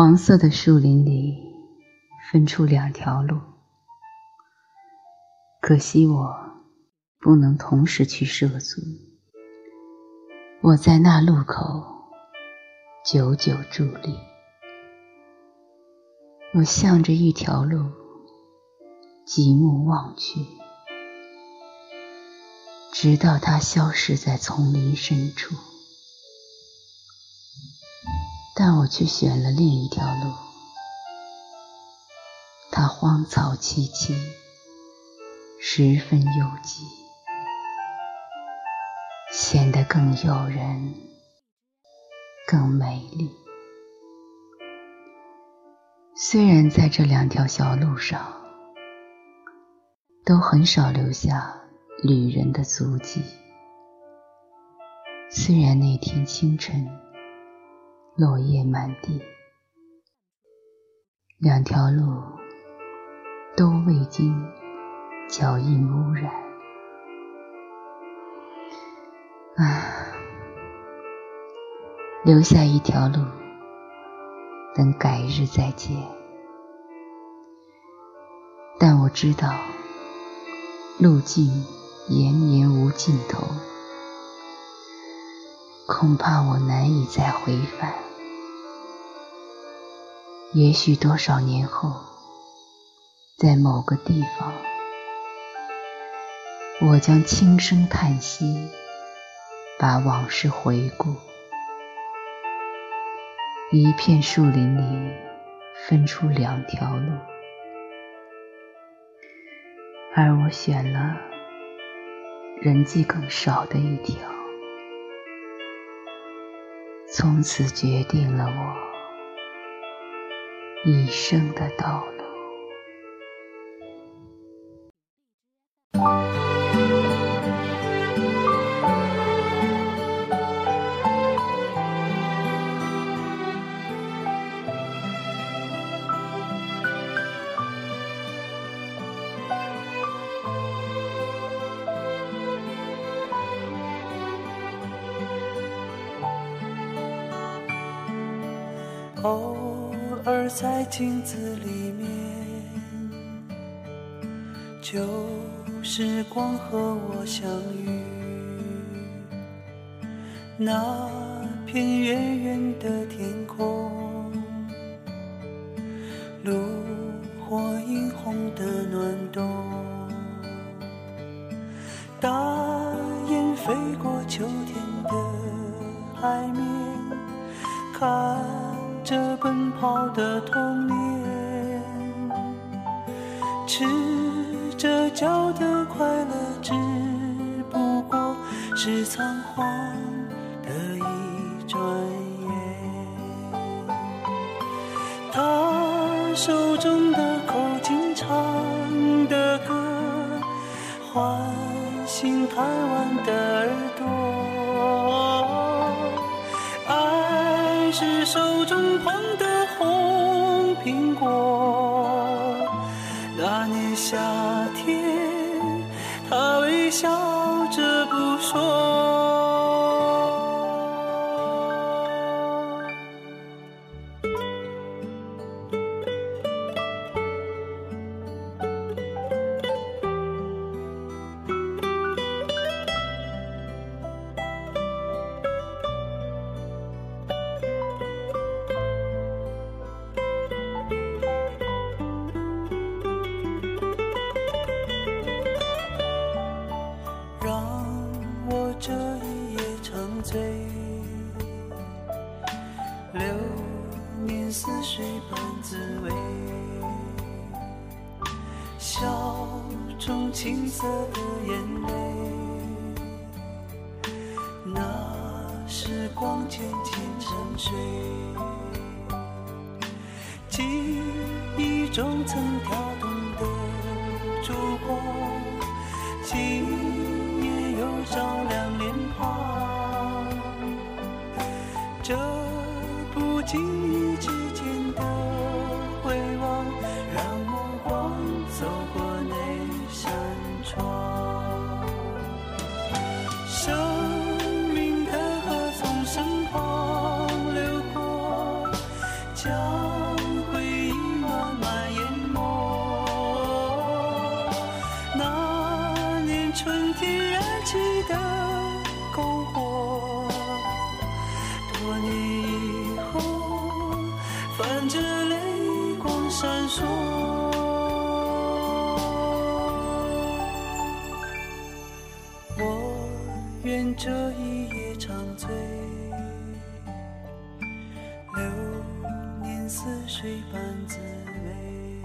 黄色的树林里分出两条路，可惜我不能同时去涉足。我在那路口久久伫立，我向着一条路极目望去，直到它消失在丛林深处。但我却选了另一条路，它荒草萋萋，十分幽寂，显得更诱人，更美丽。虽然在这两条小路上，都很少留下旅人的足迹。虽然那天清晨。落叶满地，两条路都未经脚印污染。啊，留下一条路，等改日再见。但我知道，路径延绵无尽头，恐怕我难以再回返。也许多少年后，在某个地方，我将轻声叹息，把往事回顾。一片树林里分出两条路，而我选了人迹更少的一条，从此决定了我。一生的道路。而在镜子里面，旧时光和我相遇。那片远远的天空，炉火映红的暖冬。大雁飞过秋天的海面，看。着奔跑的童年，赤着脚的快乐，只不过是仓皇的一转眼。他手中的口琴唱的歌，唤醒台湾的儿是手中捧的红苹果。那年夏天他微笑着不说。流年似水般滋味。笑中青涩的眼泪，那时光渐渐沉睡，记忆中曾跳动的烛火。记忆之间的回望让目光走过那扇窗生命的河从身旁流过将回忆慢慢淹没那年春天燃起的篝火多年以闪烁。我愿这一夜长醉，流年似水般滋味。